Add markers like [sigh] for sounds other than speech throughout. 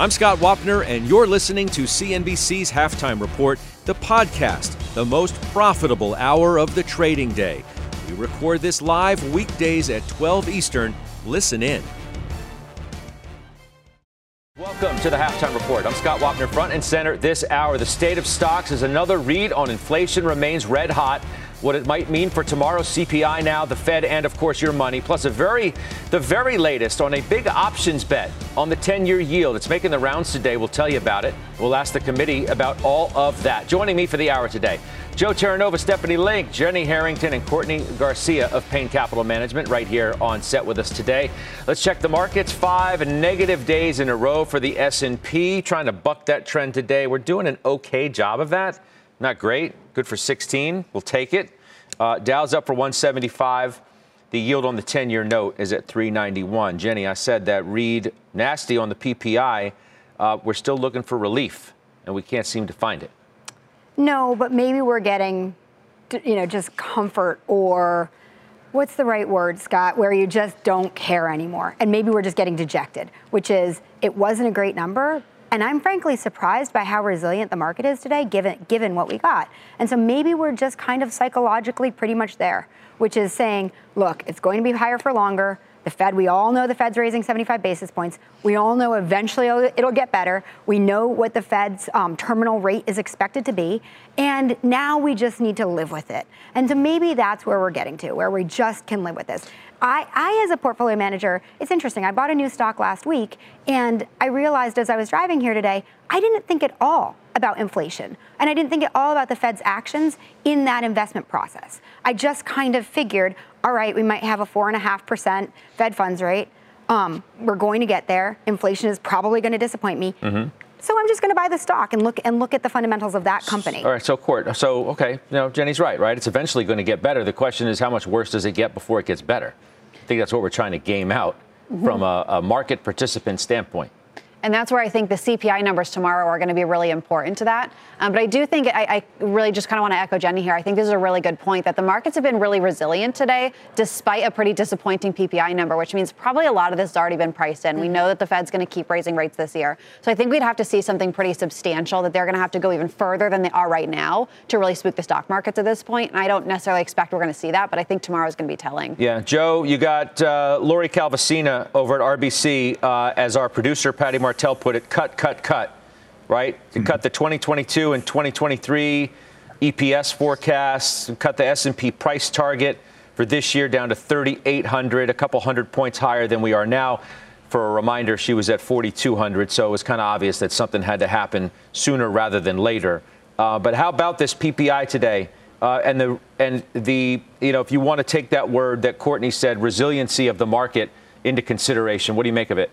I'm Scott Wapner, and you're listening to CNBC's Halftime Report, the podcast, the most profitable hour of the trading day. We record this live weekdays at 12 Eastern. Listen in. Welcome to the Halftime Report. I'm Scott Wapner, front and center this hour. The state of stocks is another read on inflation remains red hot. What it might mean for tomorrow's CPI now, the Fed, and of course your money, plus a very, the very latest on a big options bet on the 10-year yield. It's making the rounds today. We'll tell you about it. We'll ask the committee about all of that. Joining me for the hour today, Joe Terranova, Stephanie Link, Jenny Harrington, and Courtney Garcia of Payne Capital Management right here on set with us today. Let's check the markets. Five negative days in a row for the S&P, trying to buck that trend today. We're doing an okay job of that. Not great. Good for 16. We'll take it. Uh, Dow's up for 175. The yield on the 10 year note is at 391. Jenny, I said that read nasty on the PPI. Uh, we're still looking for relief, and we can't seem to find it. No, but maybe we're getting, you know, just comfort or what's the right word, Scott, where you just don't care anymore. And maybe we're just getting dejected, which is it wasn't a great number. And I'm frankly surprised by how resilient the market is today, given, given what we got. And so maybe we're just kind of psychologically pretty much there, which is saying, look, it's going to be higher for longer. The Fed, we all know the Fed's raising 75 basis points. We all know eventually it'll get better. We know what the Fed's um, terminal rate is expected to be. And now we just need to live with it. And so maybe that's where we're getting to, where we just can live with this. I, I, as a portfolio manager, it's interesting. I bought a new stock last week, and I realized as I was driving here today, I didn't think at all about inflation. And I didn't think at all about the Fed's actions in that investment process. I just kind of figured, all right, we might have a 4.5% Fed funds rate. Um, we're going to get there. Inflation is probably going to disappoint me. Mm-hmm. So I'm just going to buy the stock and look and look at the fundamentals of that company. All right, so court. So okay, you know, Jenny's right, right? It's eventually going to get better. The question is, how much worse does it get before it gets better? I think that's what we're trying to game out mm-hmm. from a, a market participant standpoint. And that's where I think the CPI numbers tomorrow are going to be really important to that. Um, but I do think I, I really just kind of want to echo Jenny here. I think this is a really good point that the markets have been really resilient today, despite a pretty disappointing PPI number, which means probably a lot of this has already been priced in. Mm-hmm. We know that the Fed's going to keep raising rates this year. So I think we'd have to see something pretty substantial that they're going to have to go even further than they are right now to really spook the stock markets at this point. And I don't necessarily expect we're going to see that, but I think tomorrow is going to be telling. Yeah. Joe, you got uh, Lori Calvasina over at RBC uh, as our producer, Patty Martell, put it cut, cut, cut right? Mm-hmm. cut the 2022 and 2023 EPS forecasts, cut the S&P price target for this year down to 3,800, a couple hundred points higher than we are now. For a reminder, she was at 4,200, so it was kind of obvious that something had to happen sooner rather than later. Uh, but how about this PPI today? Uh, and the and the you know if you want to take that word that Courtney said, resiliency of the market into consideration, what do you make of it?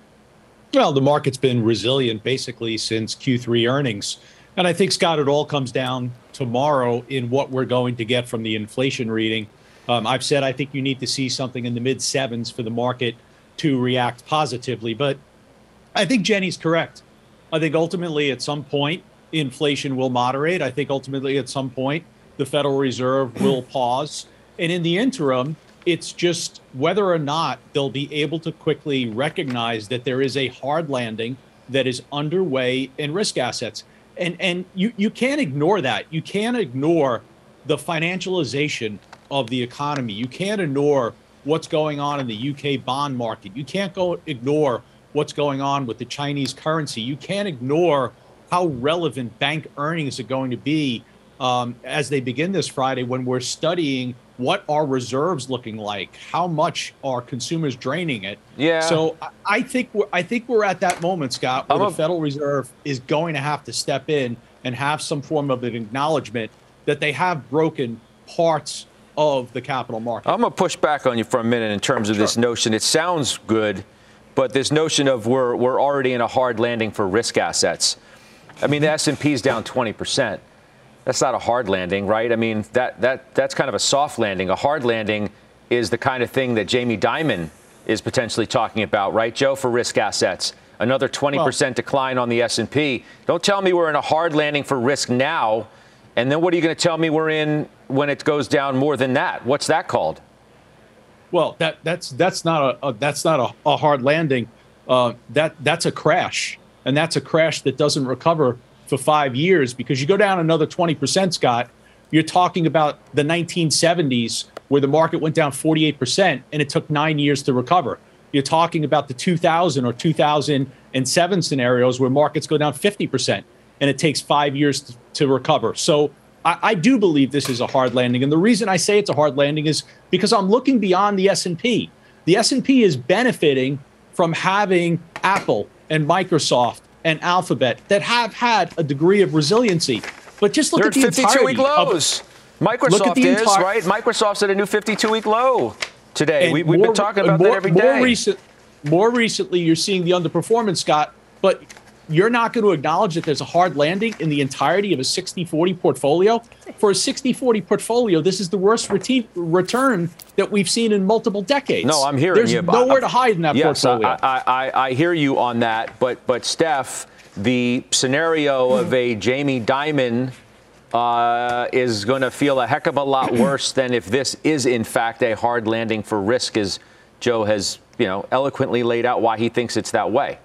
Well, the market's been resilient basically since Q3 earnings. And I think, Scott, it all comes down tomorrow in what we're going to get from the inflation reading. Um, I've said I think you need to see something in the mid sevens for the market to react positively. But I think Jenny's correct. I think ultimately, at some point, inflation will moderate. I think ultimately, at some point, the Federal Reserve will pause. And in the interim, it's just whether or not they'll be able to quickly recognize that there is a hard landing that is underway in risk assets. And and you, you can't ignore that. You can't ignore the financialization of the economy. You can't ignore what's going on in the UK bond market. You can't go ignore what's going on with the Chinese currency. You can't ignore how relevant bank earnings are going to be um, as they begin this Friday when we're studying what are reserves looking like? How much are consumers draining it? Yeah. So I think we're, I think we're at that moment, Scott, where I'm the a, Federal Reserve is going to have to step in and have some form of an acknowledgement that they have broken parts of the capital market. I'm going to push back on you for a minute in terms of sure. this notion. It sounds good, but this notion of we're, we're already in a hard landing for risk assets. I mean, the S&P is down 20 percent. That's not a hard landing, right? I mean, that, that, that's kind of a soft landing. A hard landing is the kind of thing that Jamie Dimon is potentially talking about, right, Joe, for risk assets. Another 20% well, decline on the S&P. Don't tell me we're in a hard landing for risk now, and then what are you going to tell me we're in when it goes down more than that? What's that called? Well, that that's that's not a, a that's not a, a hard landing. Uh, that that's a crash, and that's a crash that doesn't recover for five years because you go down another 20%, Scott. You're talking about the 1970s where the market went down 48% and it took nine years to recover. You're talking about the 2000 or 2007 scenarios where markets go down 50% and it takes five years to, recover. So I, I, do believe this is a hard landing. And the reason I say it's a hard landing is because I'm looking beyond the S&P. The S&P is benefiting from having Apple and Microsoft and Alphabet that have had a degree of resiliency. But just look They're at the 52 week lows. Of, Microsoft is entire, right. Microsoft's at a new 52 week low today. We, have been talking about more, that every day. More, recent, more recently, you're seeing the underperformance, Scott. But you're not going to acknowledge that there's a hard landing in the entirety of a 60 40 portfolio. For a 60 40 portfolio, this is the worst reti- return that we've seen in multiple decades. No, I'm hearing there's you. There's nowhere to hide in that yes, portfolio. I, I, I, hear you on that. But, but Steph, the scenario of a Jamie Dimon uh, is going to feel a heck of a lot [clears throat] worse than if this is, in fact, a hard landing for risk, as Joe has you know, eloquently laid out why he thinks it's that way.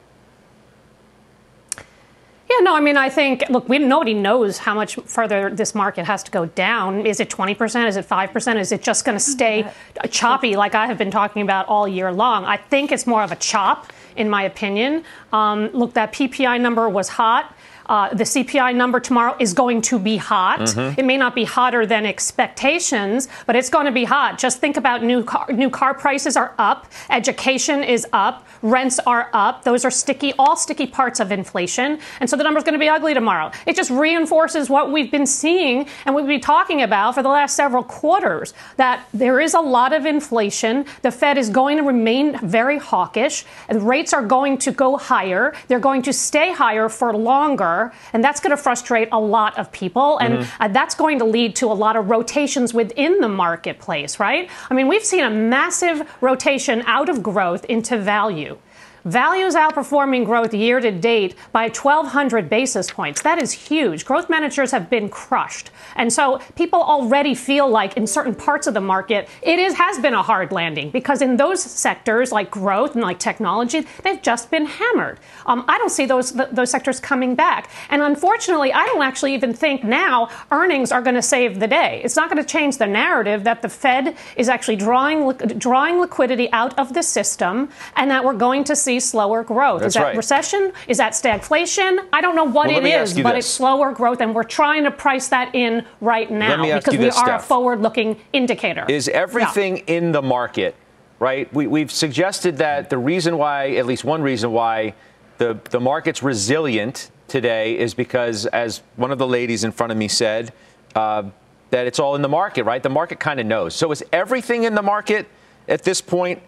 Yeah, no, I mean, I think, look, we, nobody knows how much further this market has to go down. Is it 20%? Is it 5%? Is it just going to stay choppy like I have been talking about all year long? I think it's more of a chop, in my opinion. Um, look, that PPI number was hot. Uh, the CPI number tomorrow is going to be hot. Mm-hmm. It may not be hotter than expectations, but it's going to be hot. Just think about new car, new car prices are up, education is up, rents are up. Those are sticky, all sticky parts of inflation, and so the number is going to be ugly tomorrow. It just reinforces what we've been seeing and we've been talking about for the last several quarters that there is a lot of inflation. The Fed is going to remain very hawkish, and rates are going to go higher. They're going to stay higher for longer and that's going to frustrate a lot of people. And mm-hmm. uh, that's going to lead to a lot of rotations within the marketplace, right? I mean, we've seen a massive rotation out of growth into value. Value is outperforming growth year to date by 1,200 basis points. That is huge. Growth managers have been crushed. And so people already feel like in certain parts of the market, it is, has been a hard landing because in those sectors like growth and like technology, they've just been hammered. Um, I don't see those, th- those sectors coming back. And unfortunately, I don't actually even think now earnings are going to save the day. It's not going to change the narrative that the Fed is actually drawing, drawing liquidity out of the system and that we're going to see see slower growth. That's is that right. recession? Is that stagflation? I don't know what well, it is, but this. it's slower growth, and we're trying to price that in right now because we this, are Steph. a forward-looking indicator. Is everything yeah. in the market right? We, we've suggested that the reason why, at least one reason why, the the market's resilient today is because, as one of the ladies in front of me said. Uh, that it's all in the market, right? The market kind of knows. So is everything in the market at this point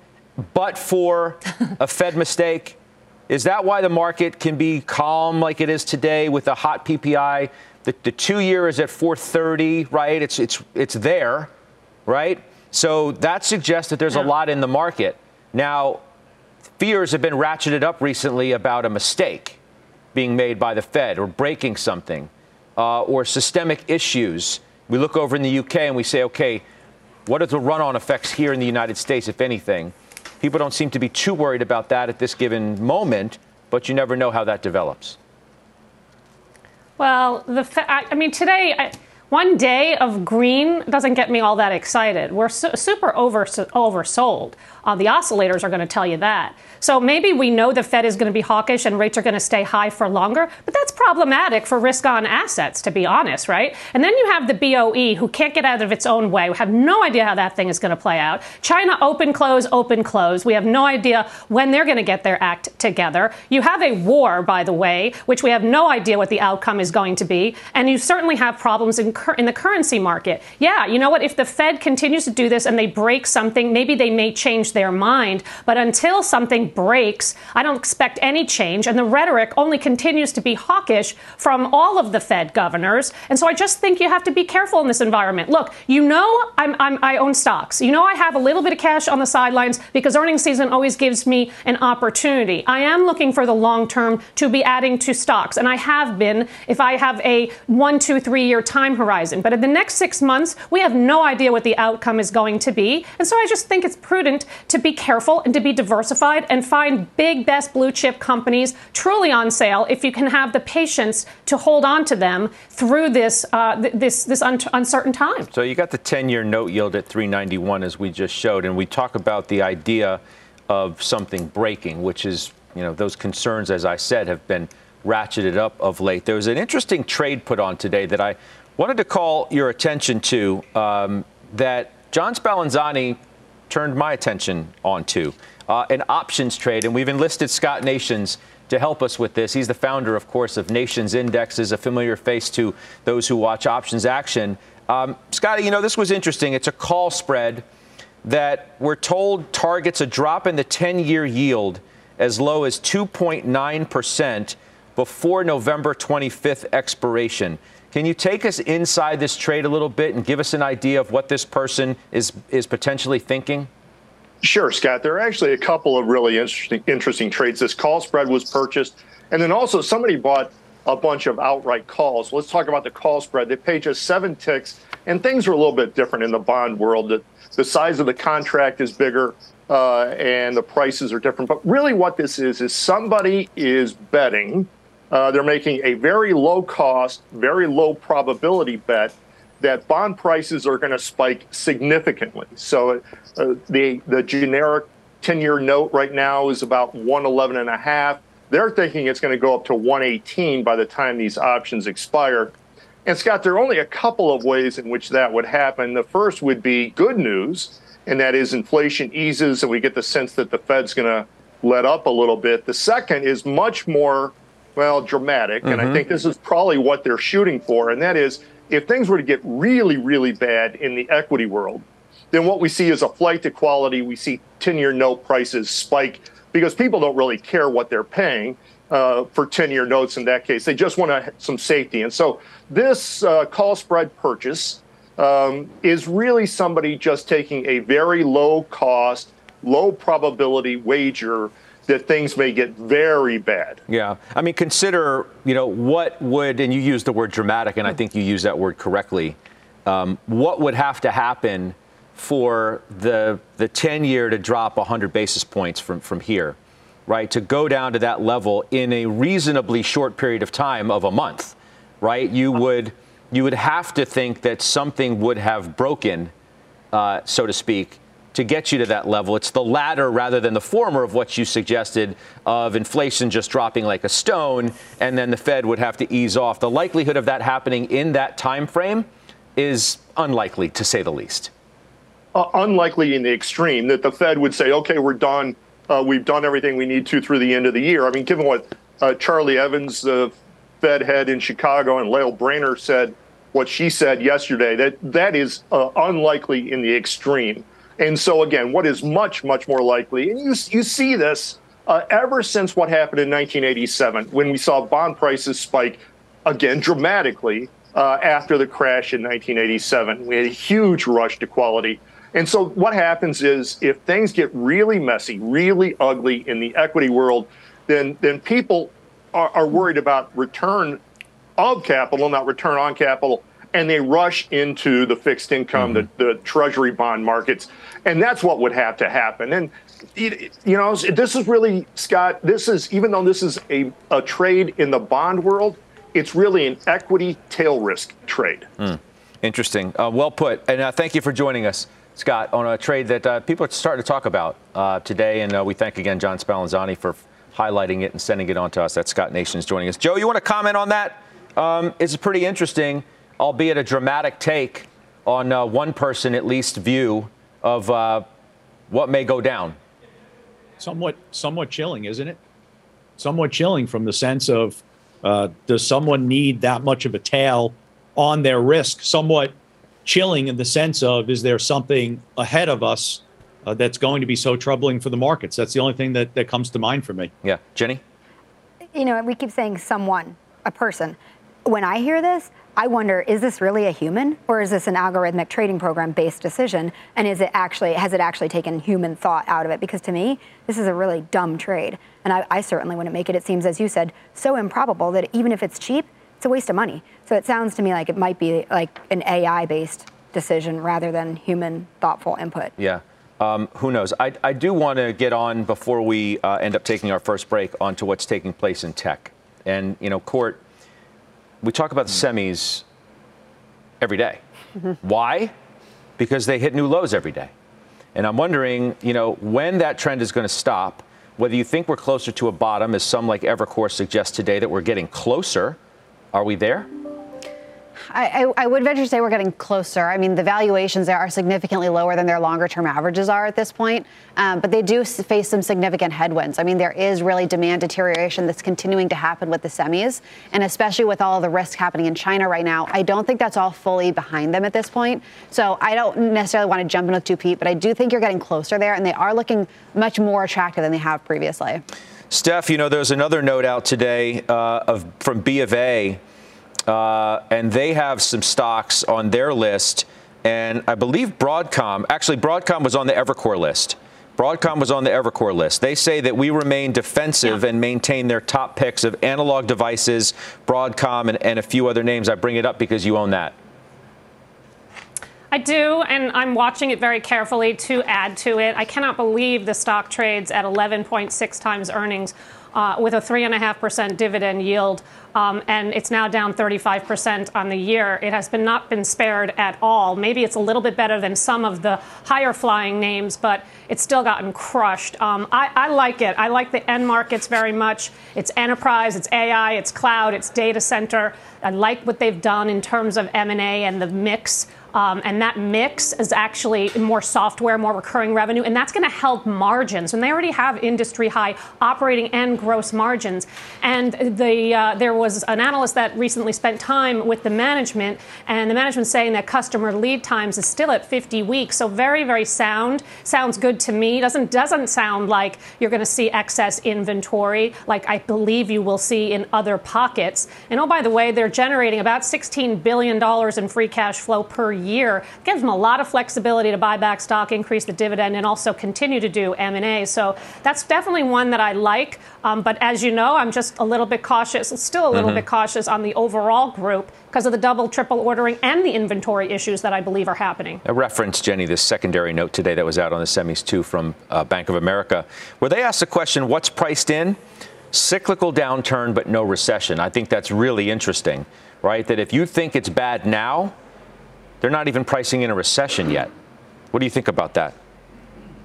but for a Fed mistake? Is that why the market can be calm like it is today with a hot PPI? The, the two year is at 430, right? It's, it's, it's there, right? So that suggests that there's yeah. a lot in the market. Now, fears have been ratcheted up recently about a mistake being made by the Fed or breaking something uh, or systemic issues. We look over in the UK and we say, okay, what are the run on effects here in the United States, if anything? People don't seem to be too worried about that at this given moment, but you never know how that develops. Well, the fa- I mean, today. One day of green doesn't get me all that excited. We're su- super over, oversold. Uh, the oscillators are going to tell you that. So maybe we know the Fed is going to be hawkish and rates are going to stay high for longer, but that's problematic for risk on assets, to be honest, right? And then you have the BOE who can't get out of its own way. We have no idea how that thing is going to play out. China open, close, open, close. We have no idea when they're going to get their act together. You have a war, by the way, which we have no idea what the outcome is going to be. And you certainly have problems in in the currency market. Yeah, you know what? If the Fed continues to do this and they break something, maybe they may change their mind. But until something breaks, I don't expect any change. And the rhetoric only continues to be hawkish from all of the Fed governors. And so I just think you have to be careful in this environment. Look, you know I'm, I'm, i own stocks. You know I have a little bit of cash on the sidelines because earnings season always gives me an opportunity. I am looking for the long term to be adding to stocks, and I have been if I have a one, two, three year time horizon. But in the next six months, we have no idea what the outcome is going to be. And so I just think it's prudent to be careful and to be diversified and find big, best blue chip companies truly on sale if you can have the patience to hold on to them through this uh, th- this this un- uncertain time. So you got the 10-year note yield at 391 as we just showed, and we talk about the idea of something breaking, which is you know those concerns, as I said, have been ratcheted up of late. There was an interesting trade put on today that I wanted to call your attention to um, that John Spallanzani turned my attention onto uh, an options trade, and we've enlisted Scott Nations to help us with this. He's the founder, of course, of Nations Indexes, a familiar face to those who watch options action. Um, Scotty, you know, this was interesting. It's a call spread that we're told targets a drop in the 10 year yield as low as 2.9% before November 25th expiration. Can you take us inside this trade a little bit and give us an idea of what this person is, is potentially thinking? Sure, Scott. There are actually a couple of really interesting interesting trades. This call spread was purchased, and then also somebody bought a bunch of outright calls. Let's talk about the call spread. They paid just seven ticks, and things are a little bit different in the bond world. The, the size of the contract is bigger, uh, and the prices are different. But really, what this is is somebody is betting. Uh, they're making a very low cost, very low probability bet that bond prices are going to spike significantly. So uh, the the generic 10-year note right now is about 111 and a half. They're thinking it's going to go up to 118 by the time these options expire. And Scott, there are only a couple of ways in which that would happen. The first would be good news, and that is inflation eases and we get the sense that the Fed's going to let up a little bit. The second is much more well dramatic, mm-hmm. and I mm-hmm. think this is probably what they're shooting for, and that is if things were to get really, really bad in the equity world, then what we see is a flight to quality. We see 10 year note prices spike because people don't really care what they're paying uh, for 10 year notes in that case. They just want some safety. And so this uh, call spread purchase um, is really somebody just taking a very low cost, low probability wager that things may get very bad. Yeah. I mean, consider, you know, what would, and you use the word dramatic, and I think you use that word correctly. Um, what would have to happen for the, the 10 year to drop 100 basis points from, from here, right? To go down to that level in a reasonably short period of time of a month, right? You would, you would have to think that something would have broken, uh, so to speak, to get you to that level. It's the latter rather than the former of what you suggested of inflation just dropping like a stone and then the Fed would have to ease off. The likelihood of that happening in that time frame is unlikely to say the least. Uh, unlikely in the extreme that the Fed would say, "Okay, we're done. Uh, we've done everything we need to through the end of the year." I mean, given what uh, Charlie Evans, the Fed head in Chicago, and Lael Brainard said, what she said yesterday, that that is uh, unlikely in the extreme. And so, again, what is much, much more likely, and you, you see this uh, ever since what happened in 1987 when we saw bond prices spike again dramatically uh, after the crash in 1987. We had a huge rush to quality. And so, what happens is if things get really messy, really ugly in the equity world, then, then people are, are worried about return of capital, not return on capital and they rush into the fixed income, mm-hmm. the, the treasury bond markets. And that's what would have to happen. And, you know, this is really, Scott, this is, even though this is a, a trade in the bond world, it's really an equity tail risk trade. Mm. Interesting. Uh, well put. And uh, thank you for joining us. Scott, on a trade that uh, people are starting to talk about uh, today, and uh, we thank again John Spallanzani for highlighting it and sending it on to us. That's Scott Nations joining us. Joe, you want to comment on that? Um, it's pretty interesting albeit a dramatic take on uh, one person at least view of uh, what may go down. Somewhat, somewhat chilling, isn't it? Somewhat chilling from the sense of uh, does someone need that much of a tail on their risk, somewhat chilling in the sense of is there something ahead of us uh, that's going to be so troubling for the markets? That's the only thing that, that comes to mind for me. Yeah. Jenny? You know, we keep saying someone, a person. When I hear this, I wonder, is this really a human or is this an algorithmic trading program based decision? And is it actually, has it actually taken human thought out of it? Because to me, this is a really dumb trade. And I, I certainly wouldn't make it. It seems, as you said, so improbable that even if it's cheap, it's a waste of money. So it sounds to me like it might be like an AI based decision rather than human thoughtful input. Yeah. Um, who knows? I, I do want to get on before we uh, end up taking our first break onto what's taking place in tech. And, you know, Court, we talk about the semis every day. Mm-hmm. [laughs] Why? Because they hit new lows every day. And I'm wondering, you know, when that trend is going to stop, whether you think we're closer to a bottom, as some like Evercore suggest today that we're getting closer. Are we there? I, I, would venture to say we're getting closer. I mean, the valuations there are significantly lower than their longer term averages are at this point, um, but they do face some significant headwinds. I mean, there is really demand deterioration that's continuing to happen with the semis, and especially with all the risk happening in China right now. I don't think that's all fully behind them at this point. So I don't necessarily want to jump in with two Pete, but I do think you're getting closer there, and they are looking much more attractive than they have previously. Steph, you know, there's another note out today uh, of, from B of A uh, and they have some stocks on their list. And I believe Broadcom, actually, Broadcom was on the Evercore list. Broadcom was on the Evercore list. They say that we remain defensive yeah. and maintain their top picks of analog devices, Broadcom, and, and a few other names. I bring it up because you own that. I do, and I'm watching it very carefully to add to it. I cannot believe the stock trades at 11.6 times earnings uh, with a 3.5% dividend yield, um, and it's now down 35% on the year. It has been not been spared at all. Maybe it's a little bit better than some of the higher flying names, but it's still gotten crushed. Um, I, I like it. I like the end markets very much. It's enterprise, it's AI, it's cloud, it's data center. I like what they've done in terms of M&A and the mix um, and that mix is actually more software, more recurring revenue, and that's going to help margins. And they already have industry high operating and gross margins. And the uh, there was an analyst that recently spent time with the management, and the management saying that customer lead times is still at 50 weeks. So very, very sound. Sounds good to me. Doesn't doesn't sound like you're going to see excess inventory like I believe you will see in other pockets. And oh, by the way, they're generating about 16 billion dollars in free cash flow per year. Gives them a lot of flexibility to buy back stock, increase the dividend, and also continue to do M&A. So that's definitely one that I like. Um, but as you know, I'm just a little bit cautious, still a little mm-hmm. bit cautious on the overall group because of the double, triple ordering and the inventory issues that I believe are happening. A reference, Jenny, this secondary note today that was out on the semis too from uh, Bank of America, where they asked the question, what's priced in? Cyclical downturn, but no recession. I think that's really interesting, right? That if you think it's bad now, they're not even pricing in a recession yet. What do you think about that?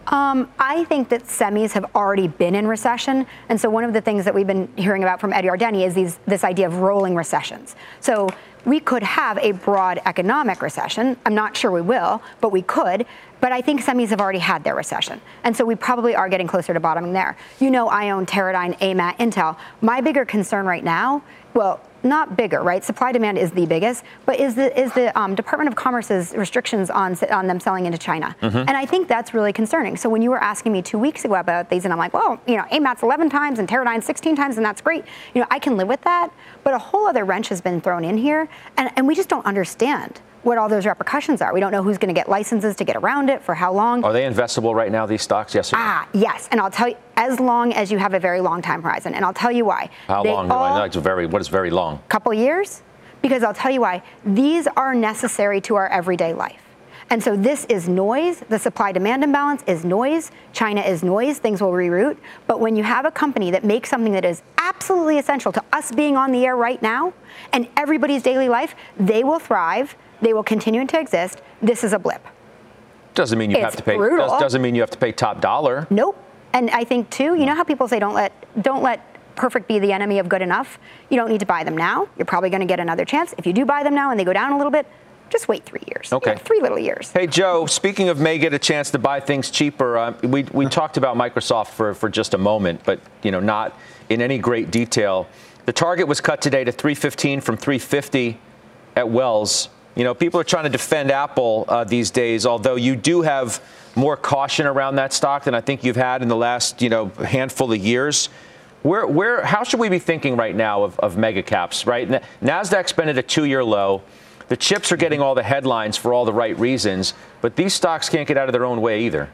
Um, I think that semis have already been in recession, and so one of the things that we've been hearing about from Eddie Yardeni is these, this idea of rolling recessions. So we could have a broad economic recession. I'm not sure we will, but we could. But I think semis have already had their recession. And so we probably are getting closer to bottoming there. You know, I own Teradyne, AMAT, Intel. My bigger concern right now, well, not bigger, right? Supply demand is the biggest, but is the is the um, Department of Commerce's restrictions on on them selling into China, mm-hmm. and I think that's really concerning. So when you were asking me two weeks ago about these, and I'm like, well, you know, AMAT's 11 times and Teradyne 16 times, and that's great. You know, I can live with that, but a whole other wrench has been thrown in here, and, and we just don't understand what all those repercussions are. We don't know who's going to get licenses to get around it for how long. Are they investable right now, these stocks? Yes or no? Ah, yes. And I'll tell you, as long as you have a very long time horizon. And I'll tell you why. How they long? All, like very, what is very long? Couple years. Because I'll tell you why. These are necessary to our everyday life. And so this is noise. The supply demand imbalance is noise. China is noise. Things will reroute. But when you have a company that makes something that is absolutely essential to us being on the air right now and everybody's daily life, they will thrive they will continue to exist. This is a blip. Doesn't mean you it's have to pay. Brutal. Doesn't mean you have to pay top dollar. Nope. And I think too, you know how people say don't let don't let perfect be the enemy of good enough. You don't need to buy them now. You're probably going to get another chance. If you do buy them now and they go down a little bit, just wait three years. Okay. You know, three little years. Hey, Joe, speaking of may get a chance to buy things cheaper, uh, we, we talked about Microsoft for, for just a moment, but, you know, not in any great detail. The target was cut today to 315 from 350 at Wells. You know, people are trying to defend Apple uh, these days, although you do have more caution around that stock than I think you've had in the last, you know, handful of years. Where, where, how should we be thinking right now of, of mega caps, right? NASDAQ's been at a two year low. The chips are getting all the headlines for all the right reasons, but these stocks can't get out of their own way either.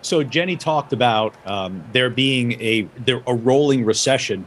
So Jenny talked about um, there being a there, a rolling recession.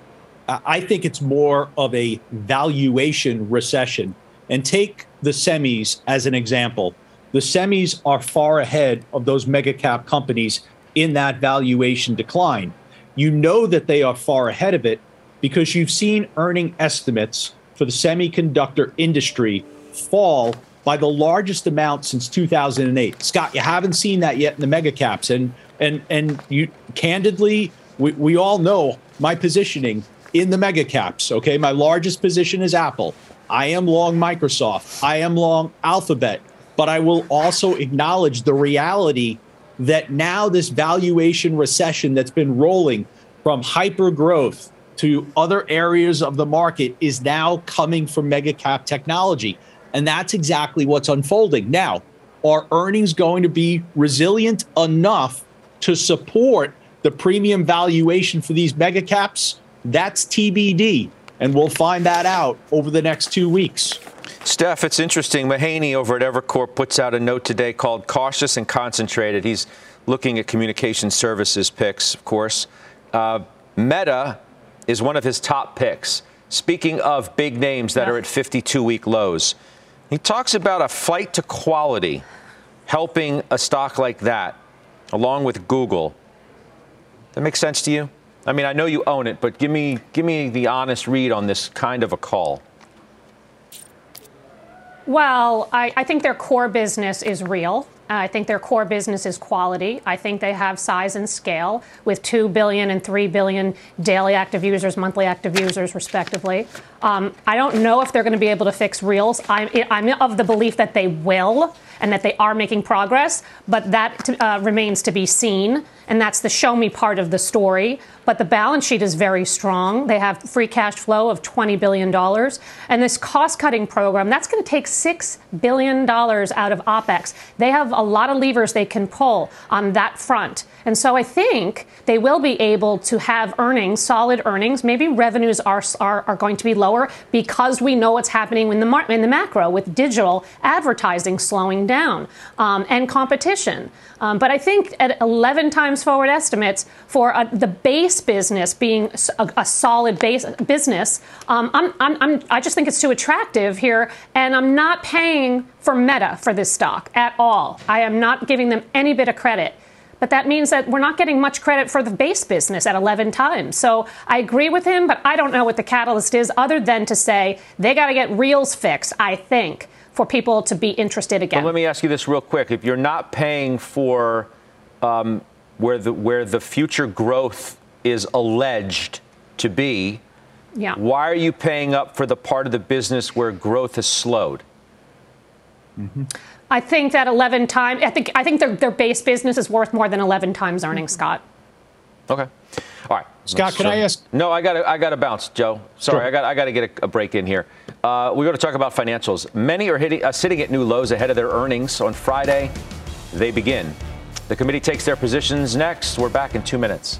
I think it's more of a valuation recession. And take the semis as an example. The semis are far ahead of those mega cap companies in that valuation decline. You know that they are far ahead of it because you've seen earning estimates for the semiconductor industry fall by the largest amount since 2008. Scott, you haven't seen that yet in the mega caps and and and you candidly we, we all know my positioning in the mega caps, okay? My largest position is Apple. I am long Microsoft. I am long Alphabet, but I will also acknowledge the reality that now this valuation recession that's been rolling from hyper growth to other areas of the market is now coming from mega cap technology. And that's exactly what's unfolding. Now, are earnings going to be resilient enough to support the premium valuation for these mega caps? That's TBD. And we'll find that out over the next two weeks. Steph, it's interesting. Mahaney over at Evercore puts out a note today called Cautious and Concentrated. He's looking at communication services picks, of course. Uh, Meta is one of his top picks. Speaking of big names that yeah. are at 52 week lows, he talks about a flight to quality helping a stock like that, along with Google. That makes sense to you? I mean, I know you own it, but give me give me the honest read on this kind of a call. Well, I, I think their core business is real. I think their core business is quality. I think they have size and scale with 2 billion and 3 billion daily active users, monthly active users, respectively. Um, I don't know if they're going to be able to fix Reels. I'm, I'm, of the belief that they will and that they are making progress, but that uh, remains to be seen. And that's the show me part of the story. But the balance sheet is very strong. They have free cash flow of $20 billion. And this cost cutting program, that's going to take $6 billion out of OPEX. They have a lot of levers they can pull on that front. And so I think they will be able to have earnings, solid earnings. Maybe revenues are, are, are going to be lower because we know what's happening in the, in the macro with digital advertising slowing down um, and competition. Um, but I think at 11 times forward estimates for a, the base business being a, a solid base business, um, I'm, I'm, I'm, I just think it's too attractive here. And I'm not paying for Meta for this stock at all. I am not giving them any bit of credit. But that means that we're not getting much credit for the base business at 11 times. So I agree with him, but I don't know what the catalyst is other than to say they got to get reels fixed, I think, for people to be interested again. Well, let me ask you this real quick. If you're not paying for um, where, the, where the future growth is alleged to be, yeah. why are you paying up for the part of the business where growth has slowed? Mm-hmm. I think that 11 times. I think I think their their base business is worth more than 11 times earnings, mm-hmm. Scott. Okay. All right. Scott, can I ask? No, I got I got to bounce, Joe. Sorry, sure. I got I got to get a, a, break in here. Uh, we got to talk about financials. Many are hitting, uh, sitting at new lows ahead of their earnings on Friday. They begin. The committee takes their positions next. We're back in two minutes.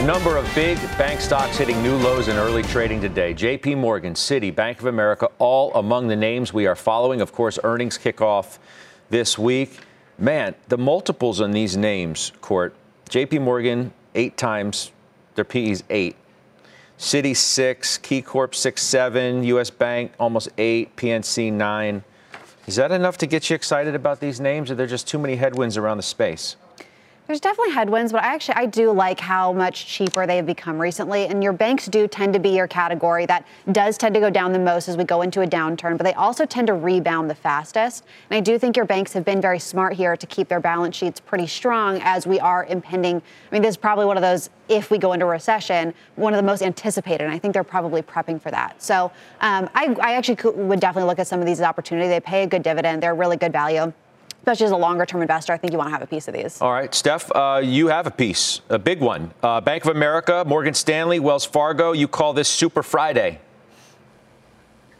A number of big bank stocks hitting new lows in early trading today. JP Morgan, Citi, Bank of America, all among the names we are following. Of course, earnings kick off this week. Man, the multiples on these names, Court. JP Morgan, eight times, their PE is eight. Citi, six. KeyCorp, six, seven. US Bank, almost eight. PNC, nine. Is that enough to get you excited about these names, or are there just too many headwinds around the space? There's definitely headwinds, but I actually I do like how much cheaper they have become recently. And your banks do tend to be your category that does tend to go down the most as we go into a downturn, but they also tend to rebound the fastest. And I do think your banks have been very smart here to keep their balance sheets pretty strong as we are impending. I mean, this is probably one of those if we go into a recession, one of the most anticipated. And I think they're probably prepping for that. So um, I, I actually could, would definitely look at some of these as opportunity. They pay a good dividend. They're really good value especially as a longer term investor, I think you want to have a piece of these. All right, Steph, uh, you have a piece, a big one. Uh, Bank of America, Morgan Stanley, Wells Fargo, you call this Super Friday.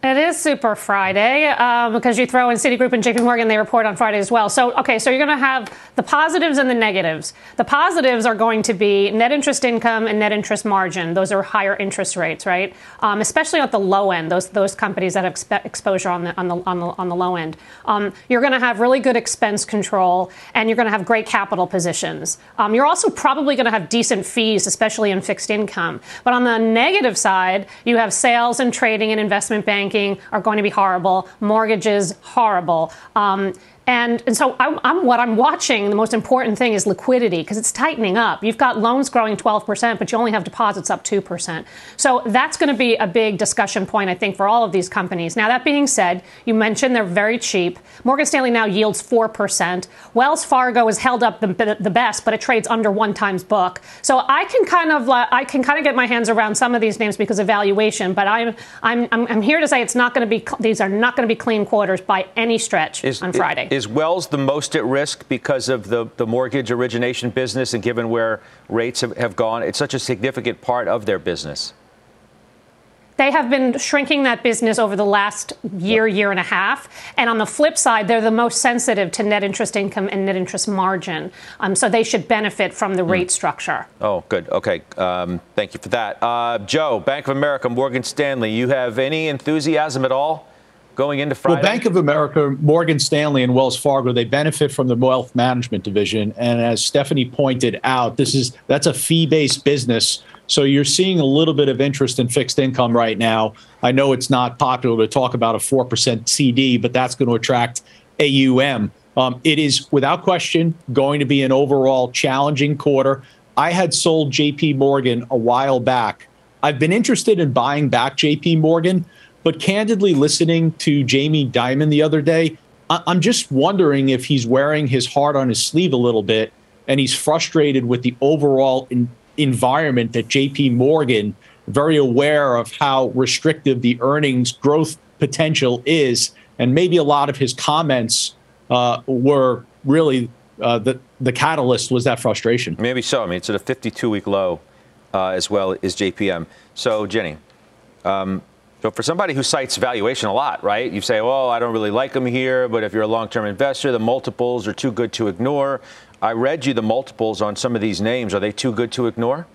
It is Super Friday um, because you throw in Citigroup and JP Morgan, they report on Friday as well. So, okay, so you're going to have the positives and the negatives. The positives are going to be net interest income and net interest margin. Those are higher interest rates, right? Um, especially at the low end, those those companies that have exp- exposure on the, on, the, on, the, on the low end. Um, you're going to have really good expense control and you're going to have great capital positions. Um, you're also probably going to have decent fees, especially in fixed income. But on the negative side, you have sales and trading and investment banking banking are going to be horrible. Mortgages, horrible. Um, and, and so I'm, I'm, what I'm watching, the most important thing is liquidity because it's tightening up. You've got loans growing 12%, but you only have deposits up 2%. So that's going to be a big discussion point, I think, for all of these companies. Now, that being said, you mentioned they're very cheap. Morgan Stanley now yields 4%. Wells Fargo has held up the, the best, but it trades under one times book. So I can kind of uh, I can kind of get my hands around some of these names because of valuation, but I'm I'm I'm, I'm here to say it's not going to be these are not going to be clean quarters by any stretch is, on Friday. Is Wells the most at risk because of the, the mortgage origination business and given where rates have, have gone? It's such a significant part of their business. They have been shrinking that business over the last year, year and a half. And on the flip side, they're the most sensitive to net interest income and net interest margin. Um, so they should benefit from the mm. rate structure. Oh, good. Okay. Um, thank you for that. Uh, Joe, Bank of America, Morgan Stanley, you have any enthusiasm at all going into Friday? Well, Bank of America, Morgan Stanley, and Wells Fargo, they benefit from the wealth management division. And as Stephanie pointed out, this is that's a fee-based business. So you're seeing a little bit of interest in fixed income right now. I know it's not popular to talk about a 4% CD, but that's going to attract AUM. Um, it is without question going to be an overall challenging quarter. I had sold JP Morgan a while back. I've been interested in buying back JP Morgan, but candidly, listening to Jamie Dimon the other day, I- I'm just wondering if he's wearing his heart on his sleeve a little bit and he's frustrated with the overall in- environment that JP Morgan, very aware of how restrictive the earnings growth potential is. And maybe a lot of his comments uh, were really uh, the, the catalyst was that frustration. Maybe so. I mean, it's at a 52 week low uh, as well as JPM. So, Jenny, um, so for somebody who cites valuation a lot, right? You say, "Well, I don't really like them here," but if you're a long-term investor, the multiples are too good to ignore. I read you the multiples on some of these names. Are they too good to ignore?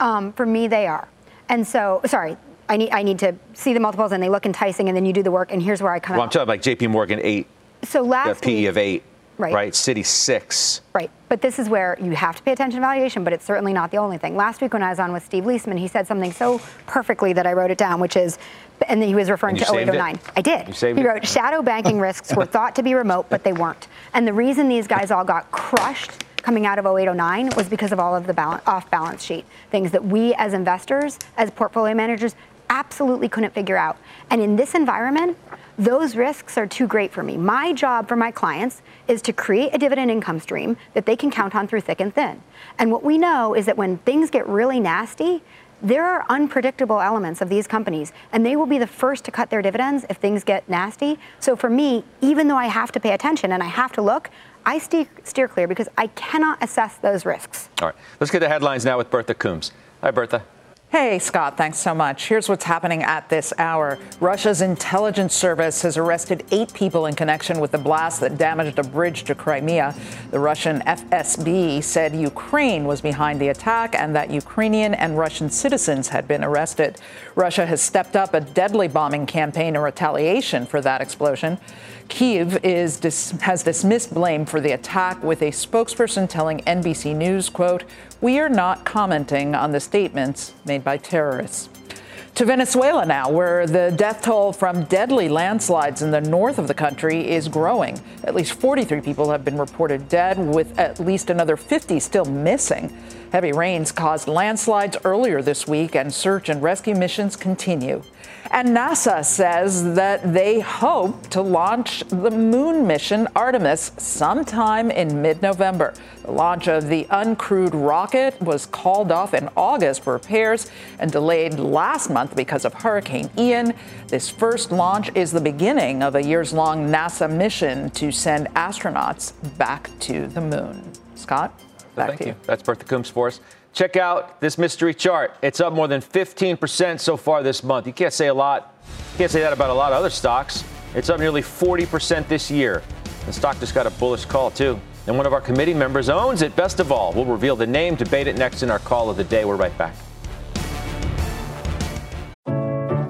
Um, for me, they are. And so, sorry, I need I need to see the multiples, and they look enticing, and then you do the work. And here's where I come. Well, out. I'm talking like J.P. Morgan eight. So last PE week, of eight. Right. Right. Citi six. Right. But this is where you have to pay attention to valuation, but it's certainly not the only thing. Last week when I was on with Steve Liesman, he said something so perfectly that I wrote it down, which is, and he was referring to 0809. I did. he wrote, shadow banking risks were thought to be remote, but they weren't. And the reason these guys all got crushed coming out of 0809 was because of all of the balance, off balance sheet things that we as investors, as portfolio managers, absolutely couldn't figure out. And in this environment, those risks are too great for me. My job for my clients is to create a dividend income stream that they can count on through thick and thin. And what we know is that when things get really nasty, there are unpredictable elements of these companies, and they will be the first to cut their dividends if things get nasty. So for me, even though I have to pay attention and I have to look, I steer, clear because I cannot assess those risks. All right, let's get the headlines now with Bertha Coombs. Hi, Bertha. Hey, Scott, thanks so much. Here's what's happening at this hour. Russia's intelligence service has arrested eight people in connection with the blast that damaged a bridge to Crimea. The Russian FSB said Ukraine was behind the attack and that Ukrainian and Russian citizens had been arrested. Russia has stepped up a deadly bombing campaign in retaliation for that explosion. Kiev is dis- has dismissed blame for the attack with a spokesperson telling NBC News, quote, "We are not commenting on the statements made by terrorists." To Venezuela now, where the death toll from deadly landslides in the north of the country is growing. At least 43 people have been reported dead, with at least another 50 still missing. Heavy rains caused landslides earlier this week, and search and rescue missions continue. And NASA says that they hope to launch the moon mission Artemis sometime in mid November. The launch of the uncrewed rocket was called off in August for repairs and delayed last month because of Hurricane Ian. This first launch is the beginning of a years long NASA mission to send astronauts back to the moon. Scott, back Thank to you. you. That's Bertha Coombs for us. Check out this mystery chart. It's up more than 15% so far this month. You can't say a lot. You can't say that about a lot of other stocks. It's up nearly 40% this year. The stock just got a bullish call, too. And one of our committee members owns it. Best of all, we'll reveal the name, debate it next in our call of the day. We're right back.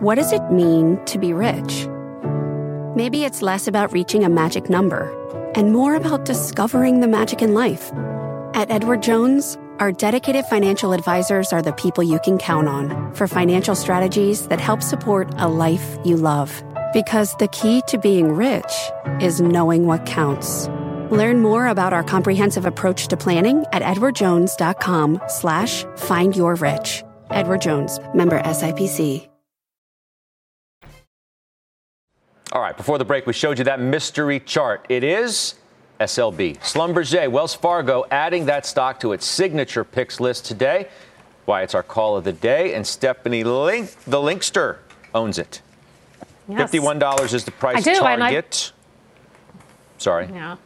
What does it mean to be rich? Maybe it's less about reaching a magic number and more about discovering the magic in life. At Edward Jones, our dedicated financial advisors are the people you can count on for financial strategies that help support a life you love. Because the key to being rich is knowing what counts. Learn more about our comprehensive approach to planning at edwardjones.com slash find your rich. Edward Jones, member SIPC. All right, before the break, we showed you that mystery chart. It is SLB. Schlumberger, Wells Fargo, adding that stock to its signature picks list today. Why, it's our call of the day, and Stephanie Link, the Linkster, owns it. Yes. $51 is the price do, and I- target. Sorry. Yeah.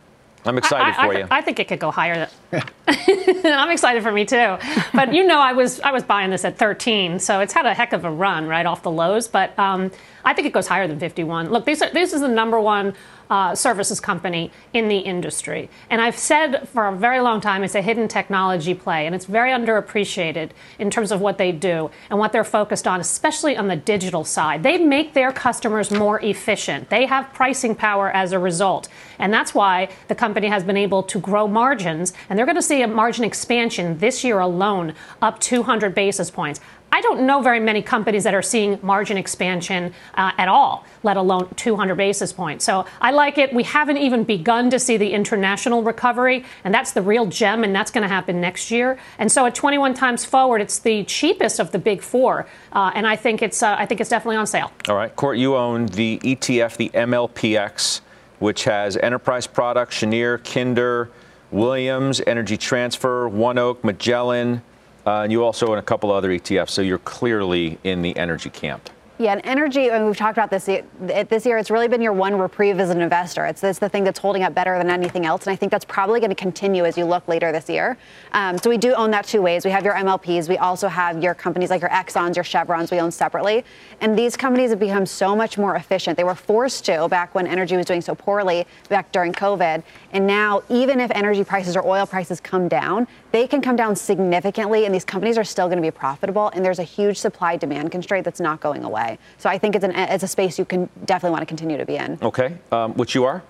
I'm excited I, I, for you. I think it could go higher. [laughs] I'm excited for me too. But you know, I was I was buying this at 13, so it's had a heck of a run right off the lows. But um, I think it goes higher than 51. Look, these are, this is the number one uh, services company in the industry, and I've said for a very long time it's a hidden technology play, and it's very underappreciated in terms of what they do and what they're focused on, especially on the digital side. They make their customers more efficient. They have pricing power as a result, and that's why the company has been able to grow margins, and they're going to see a margin expansion this year alone, up 200 basis points. I don't know very many companies that are seeing margin expansion uh, at all, let alone 200 basis points. So I like it. We haven't even begun to see the international recovery, and that's the real gem, and that's going to happen next year. And so at 21 times forward, it's the cheapest of the big four, uh, and I think it's uh, I think it's definitely on sale. All right, Court, you own the ETF, the MLPX, which has enterprise products, Cheniere, Kinder, Williams, Energy Transfer, ONEOK, Magellan, uh, and you also own a couple other ETFs. So you're clearly in the energy camp. Yeah, and energy, and we've talked about this this year, it's really been your one reprieve as an investor. It's, it's the thing that's holding up better than anything else. And I think that's probably going to continue as you look later this year. Um, so we do own that two ways. We have your MLPs. We also have your companies like your Exxons, your Chevrons, we own separately. And these companies have become so much more efficient. They were forced to back when energy was doing so poorly back during COVID. And now, even if energy prices or oil prices come down, they can come down significantly, and these companies are still going to be profitable. And there's a huge supply demand constraint that's not going away. So I think it's, an, it's a space you can definitely want to continue to be in. Okay, um, which you are.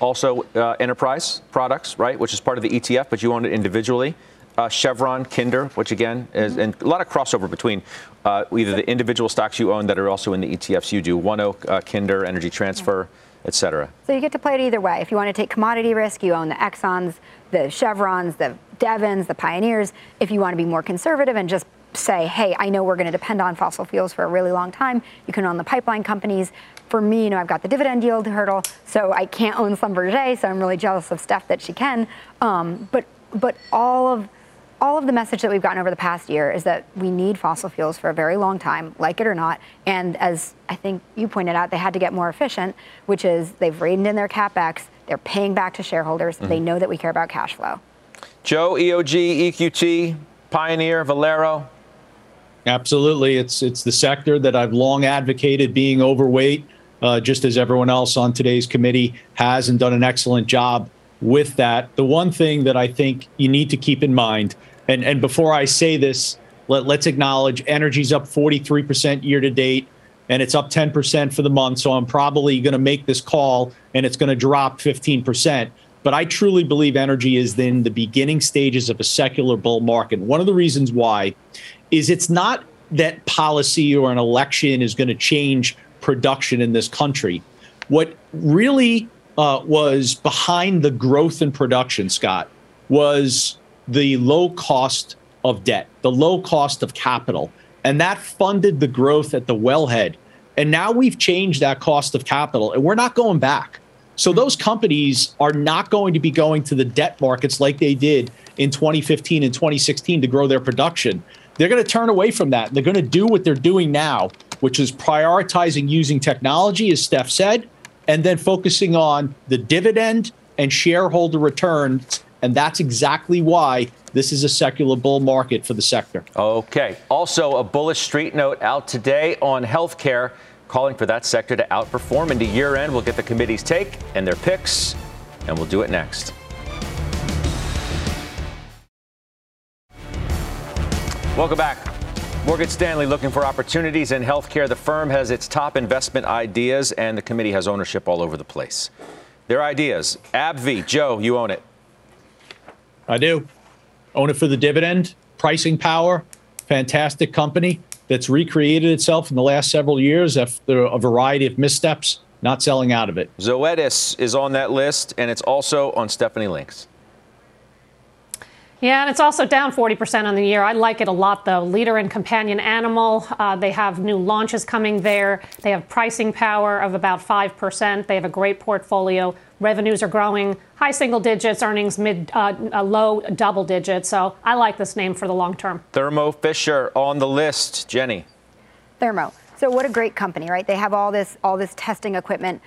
Also, uh, enterprise products, right, which is part of the ETF, but you own it individually. Uh, Chevron, Kinder, which again is, and a lot of crossover between uh, either the individual stocks you own that are also in the ETFs you do, ONEOK, uh, Kinder, Energy Transfer, et cetera. So you get to play it either way. If you want to take commodity risk, you own the Exxons, the Chevrons, the Devons, the Pioneers. If you want to be more conservative and just say, hey, I know we're going to depend on fossil fuels for a really long time. You can own the pipeline companies. For me, you know, I've got the dividend yield hurdle, so I can't own Schlumberger, so I'm really jealous of Steph that she can. Um, but but all of all of the message that we've gotten over the past year is that we need fossil fuels for a very long time, like it or not. And as I think you pointed out, they had to get more efficient, which is they've reined in their capex, they're paying back to shareholders, mm-hmm. they know that we care about cash flow. Joe, EOG, EQT, Pioneer, Valero. Absolutely, it's it's the sector that I've long advocated being overweight, uh, just as everyone else on today's committee has and done an excellent job with that. The one thing that I think you need to keep in mind and, and before I say this, let, let's acknowledge energy's up 43% year to date, and it's up 10% for the month. So I'm probably going to make this call, and it's going to drop 15%. But I truly believe energy is in the beginning stages of a secular bull market. One of the reasons why is it's not that policy or an election is going to change production in this country. What really uh, was behind the growth in production, Scott, was the low cost of debt, the low cost of capital. And that funded the growth at the wellhead. And now we've changed that cost of capital and we're not going back. So those companies are not going to be going to the debt markets like they did in 2015 and 2016 to grow their production. They're going to turn away from that. They're going to do what they're doing now, which is prioritizing using technology, as Steph said, and then focusing on the dividend and shareholder returns and that's exactly why this is a secular bull market for the sector. Okay. Also, a bullish street note out today on healthcare, calling for that sector to outperform into year end. We'll get the committee's take and their picks, and we'll do it next. Welcome back. Morgan Stanley looking for opportunities in healthcare. The firm has its top investment ideas, and the committee has ownership all over the place. Their ideas. AbbVie, Joe, you own it. I do. Own it for the dividend, pricing power, fantastic company that's recreated itself in the last several years after a variety of missteps, not selling out of it. Zoetis is on that list, and it's also on Stephanie Link's. Yeah, and it's also down 40% on the year. I like it a lot, though. Leader and companion animal. Uh, they have new launches coming there. They have pricing power of about 5%. They have a great portfolio. Revenues are growing high single digits, earnings mid, uh, uh, low double digits. So I like this name for the long term. Thermo Fisher on the list. Jenny. Thermo. So what a great company, right? They have all this all this testing equipment.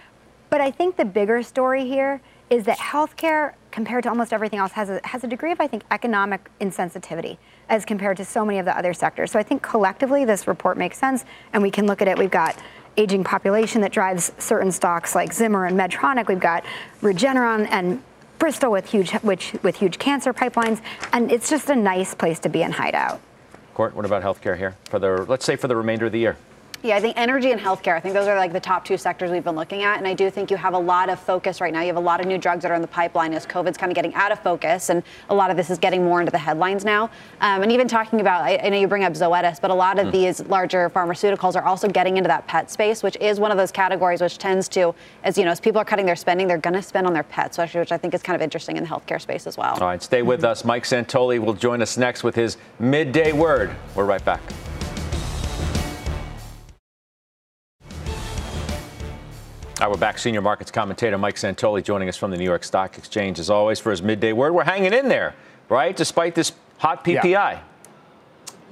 But I think the bigger story here is that healthcare, compared to almost everything else, has a, has a degree of, I think, economic insensitivity as compared to so many of the other sectors. So I think collectively this report makes sense, and we can look at it. We've got aging population that drives certain stocks like Zimmer and Medtronic. We've got Regeneron and Bristol with huge, which, with huge cancer pipelines, and it's just a nice place to be in hideout. Court, what about healthcare here for the let's say for the remainder of the year? Yeah, I think energy and healthcare, I think those are like the top two sectors we've been looking at. And I do think you have a lot of focus right now. You have a lot of new drugs that are in the pipeline as COVID's kind of getting out of focus. And a lot of this is getting more into the headlines now. Um, and even talking about, I, I, know you bring up Zoetis, but a lot of mm. these larger pharmaceuticals are also getting into that pet space, which is one of those categories which tends to, as you know, as people are cutting their spending, they're going to spend on their pets, which I think is kind of interesting in the healthcare space as well. All right, stay with [laughs] us. Mike Santoli will join us next with his midday word. We're right back. Right, we're back. Senior markets commentator Mike Santoli joining us from the New York Stock Exchange as always for his midday word. We're hanging in there, right? Despite this hot PPI. Yeah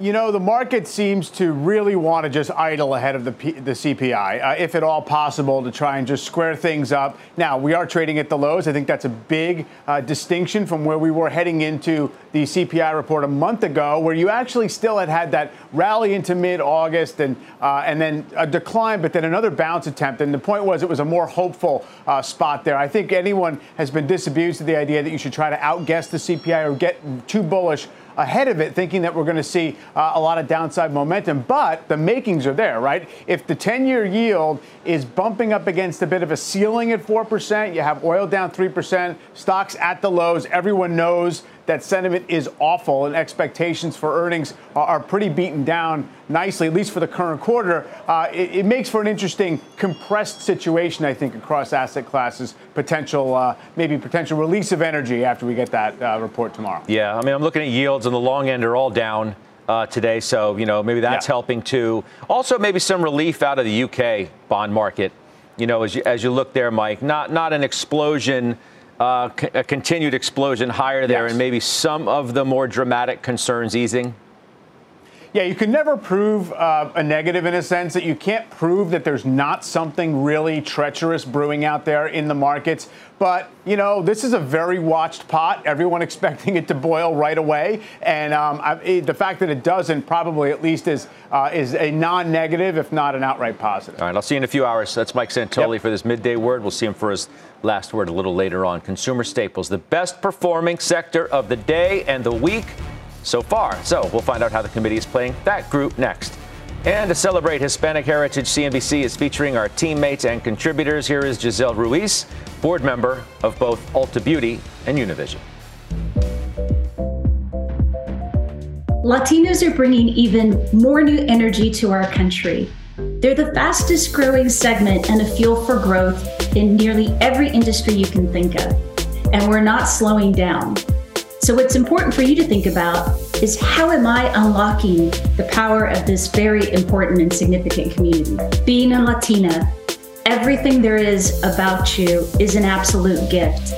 you know, the market seems to really want to just idle ahead of the, P- the CPI, uh, if at all possible, to try and just square things up. Now, we are trading at the lows. I think that's a big uh, distinction from where we were heading into the CPI report a month ago, where you actually still had had that rally into mid-August and uh, and then a decline, but then another bounce attempt. And the point was, it was a more hopeful uh, spot there. I think anyone has been disabused of the idea that you should try to outguess the CPI or get too bullish ahead of it, thinking that we're going to see uh, a lot of downside momentum. But the makings are there, right? If the 10 year yield is bumping up against a bit of a ceiling at 4%, you have oil down 3%, stocks at the lows, everyone knows that sentiment is awful and expectations for earnings are, pretty beaten down nicely, at least for the current quarter. Uh, it, it, makes for an interesting compressed situation, I think, across asset classes. Potential, uh, maybe potential release of energy after we get that uh, report tomorrow. Yeah, I mean, I'm looking at yields on the long end are all down. uh, today. So, you know, maybe that's yeah. helping too. Also, maybe some relief out of the UK bond market. You know, as you, as you look there, Mike, not, not an explosion, uh, c- a continued explosion higher there, yes. and maybe some of the more dramatic concerns easing. Yeah, you can never prove uh, a negative in a sense that you can't prove that there's not something really treacherous brewing out there in the markets. But, you know, this is a very watched pot. Everyone [laughs] expecting it to boil right away. And um, I, the fact that it doesn't probably at least is, uh, is a non negative, if not an outright positive. All right, I'll see you in a few hours. That's Mike Santoli yep. for this midday word. We'll see him for his last word a little later on. Consumer staples, the best performing sector of the day and the week so far. So we'll find out how the committee is playing that group next. And to celebrate Hispanic Heritage, CNBC is featuring our teammates and contributors. Here is Gisel Ruiz, board member of both Ulta Beauty and Univision. Latinos are bringing even more new energy to our country. They're the fastest growing segment and a fuel for growth in nearly every industry you can think of. And we're not slowing down. So, what's important for you to think about is how am I unlocking the power of this very important and significant community? Being a Latina, everything there is about you is an absolute gift.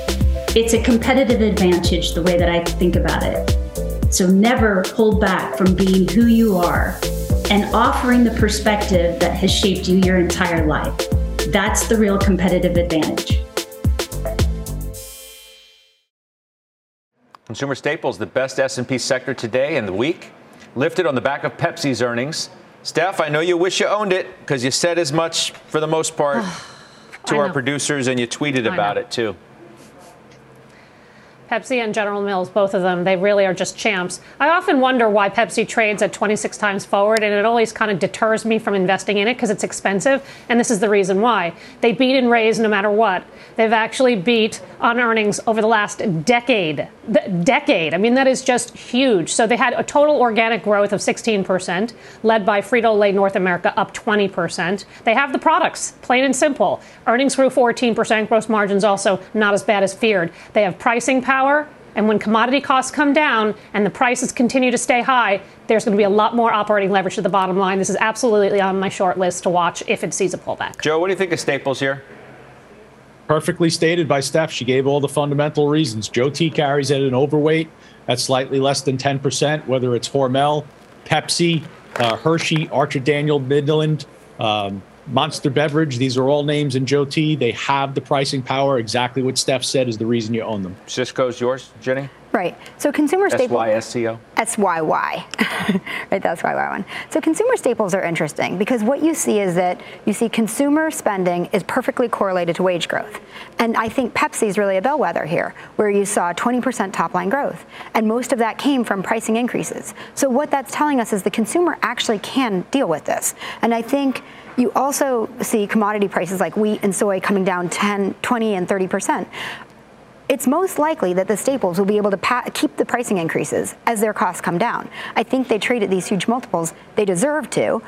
It's a competitive advantage, the way that I think about it. So, never hold back from being who you are and offering the perspective that has shaped you your entire life. That's the real competitive advantage. Consumer staples, the best S&P sector today and the week, lifted on the back of Pepsi's earnings. Steph, I know you wish you owned it because you said as much for the most part [sighs] to our producers and you tweeted about it too. Pepsi and General Mills, both of them, they really are just champs. I often wonder why Pepsi trades at 26 times forward, and it always kind of deters me from investing in it because it's expensive. And this is the reason why. They beat and raise no matter what. They've actually beat on earnings over the last decade. The decade. I mean, that is just huge. So they had a total organic growth of 16%, led by Frito Lay North America, up 20%. They have the products, plain and simple. Earnings grew 14%, gross margins also not as bad as feared. They have pricing power power. And when commodity costs come down and the prices continue to stay high, there's going to be a lot more operating leverage to the bottom line. This is absolutely on my short list to watch if it sees a pullback. Joe, what do you think of Staples here? Perfectly stated by Steph. She gave all the fundamental reasons. Joe T carries at an overweight at slightly less than 10%, whether it's Hormel, Pepsi, uh, Hershey, Archer Daniel, Midland, um, Monster Beverage, these are all names in Joe T. They have the pricing power. Exactly what Steph said is the reason you own them. Sysco's yours, Jenny? Right. So consumer staples. S-Y-S-C-O? S-Y-Y. [laughs] right, that's Y-Y one. So consumer staples are interesting because what you see is that you see consumer spending is perfectly correlated to wage growth. And I think Pepsi is really a bellwether here, where you saw 20% top line growth. And most of that came from pricing increases. So what that's telling us is the consumer actually can deal with this. And I think you also see commodity prices like wheat and soy coming down 10, 20, and 30 percent. It's most likely that the staples will be able to pa- keep the pricing increases as their costs come down. I think they trade at these huge multiples. They deserve to,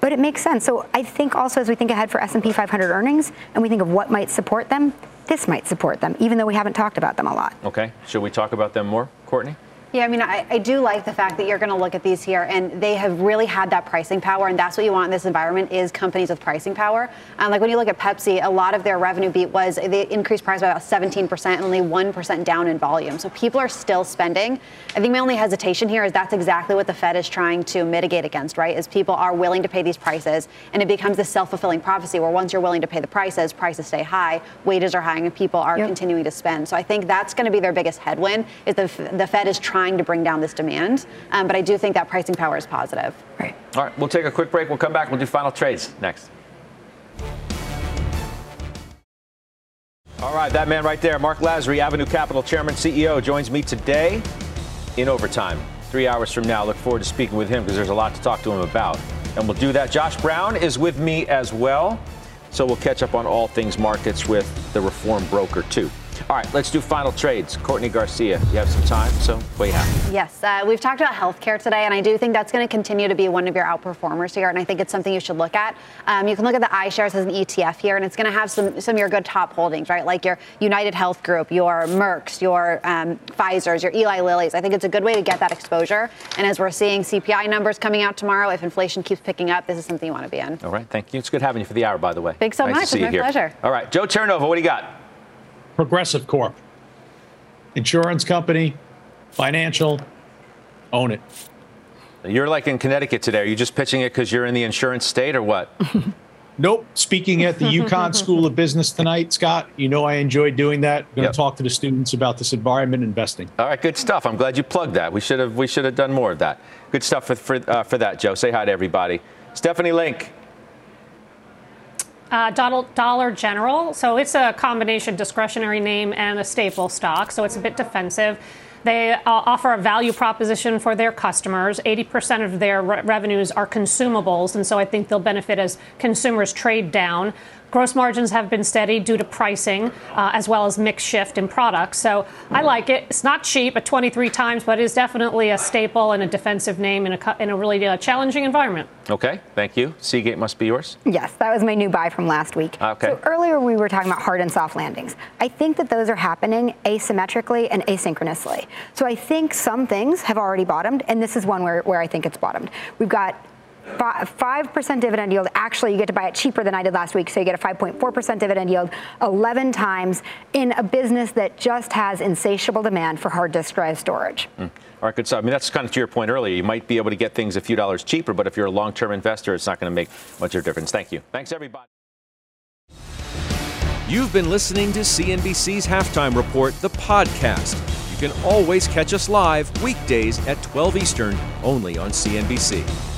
but it makes sense. So I think also as we think ahead for S&P 500 earnings and we think of what might support them, this might support them, even though we haven't talked about them a lot. Okay. Should we talk about them more, Courtney? Yeah, I mean, I, I, do like the fact that you're going to look at these here, and they have really had that pricing power, and that's what you want in this environment is companies with pricing power. Um, like when you look at Pepsi, a lot of their revenue beat was they increased price by about 17% and only 1% down in volume. So people are still spending. I think my only hesitation here is that's exactly what the Fed is trying to mitigate against, right? Is people are willing to pay these prices, and it becomes this self-fulfilling prophecy where once you're willing to pay the prices, prices stay high, wages are high, and people are yep. continuing to spend. So I think that's going to be their biggest headwind is the, the Fed is trying trying to bring down this demand. Um, but I do think that pricing power is positive. Right. All right, we'll take a quick break. We'll come back. We'll do final trades next. All right, that man right there, Mark Lasry, Avenue Capital Chairman, CEO, joins me today in overtime. Three hours from now. Look forward to speaking with him because there's a lot to talk to him about. And we'll do that. Josh Brown is with me as well. So we'll catch up on all things markets with the reform broker, too. All right, let's do final trades. Courtney Garcia, you have some time, so what do you have? Yes, uh, we've talked about healthcare today, and I do think that's going to continue to be one of your outperformers here, and I think it's something you should look at. Um, you can look at the iShares as an ETF here, and it's going to have some, some of your good top holdings, right? Like your United Health Group, your Merck's, your um, Pfizer's, your Eli Lilly's. I think it's a good way to get that exposure. And as we're seeing CPI numbers coming out tomorrow, if inflation keeps picking up, this is something you want to be in. All right, thank you. It's good having you for the hour, by the way. Thanks so nice much. It's my here. pleasure. All right, Joe Terranova, what do you got? Progressive Corp. Insurance company, financial, own it. You're like in Connecticut today. Are you just pitching it because you're in the insurance state or what? [laughs] Nope. Speaking at the UConn School of Business tonight, Scott, you know I enjoy doing that. I'm going Yep. to talk to the students about this environment investing. All right, good stuff. I'm glad you plugged that. We should have we should have done more of that. Good stuff for for, uh, for that, Joe. Say hi to everybody. Stephanie Link. Uh, Dollar, General. So it's a combination discretionary name and a staple stock. So it's a bit defensive. They uh, offer a value proposition for their customers. 80% of their re- revenues are consumables, and so I think they'll benefit as consumers trade down. Gross margins have been steady due to pricing uh, as well as mix shift in products. So I like it. It's not cheap at 23 times, but it is definitely a staple and a defensive name in a, in a really uh, challenging environment. Okay, thank you. Seagate must be yours. Yes, that was my new buy from last week. Okay. So earlier we were talking about hard and soft landings. I think that those are happening asymmetrically and asynchronously. So I think some things have already bottomed, and this is one where, where I think it's bottomed. We've got five percent dividend yield. Actually, you get to buy it cheaper than I did last week, so you get a 5.4 percent dividend yield, 11 times in a business that just has insatiable demand for hard disk drive storage. Mm. All right, good stuff. I mean, that's kind of to your point earlier. You might be able to get things a few dollars cheaper, but if you're a long-term investor, it's not going to make much of a difference. Thank you. Thanks, everybody. You've been listening to CNBC's Halftime Report, the podcast. You can always catch us live weekdays at 12 Eastern, only on CNBC.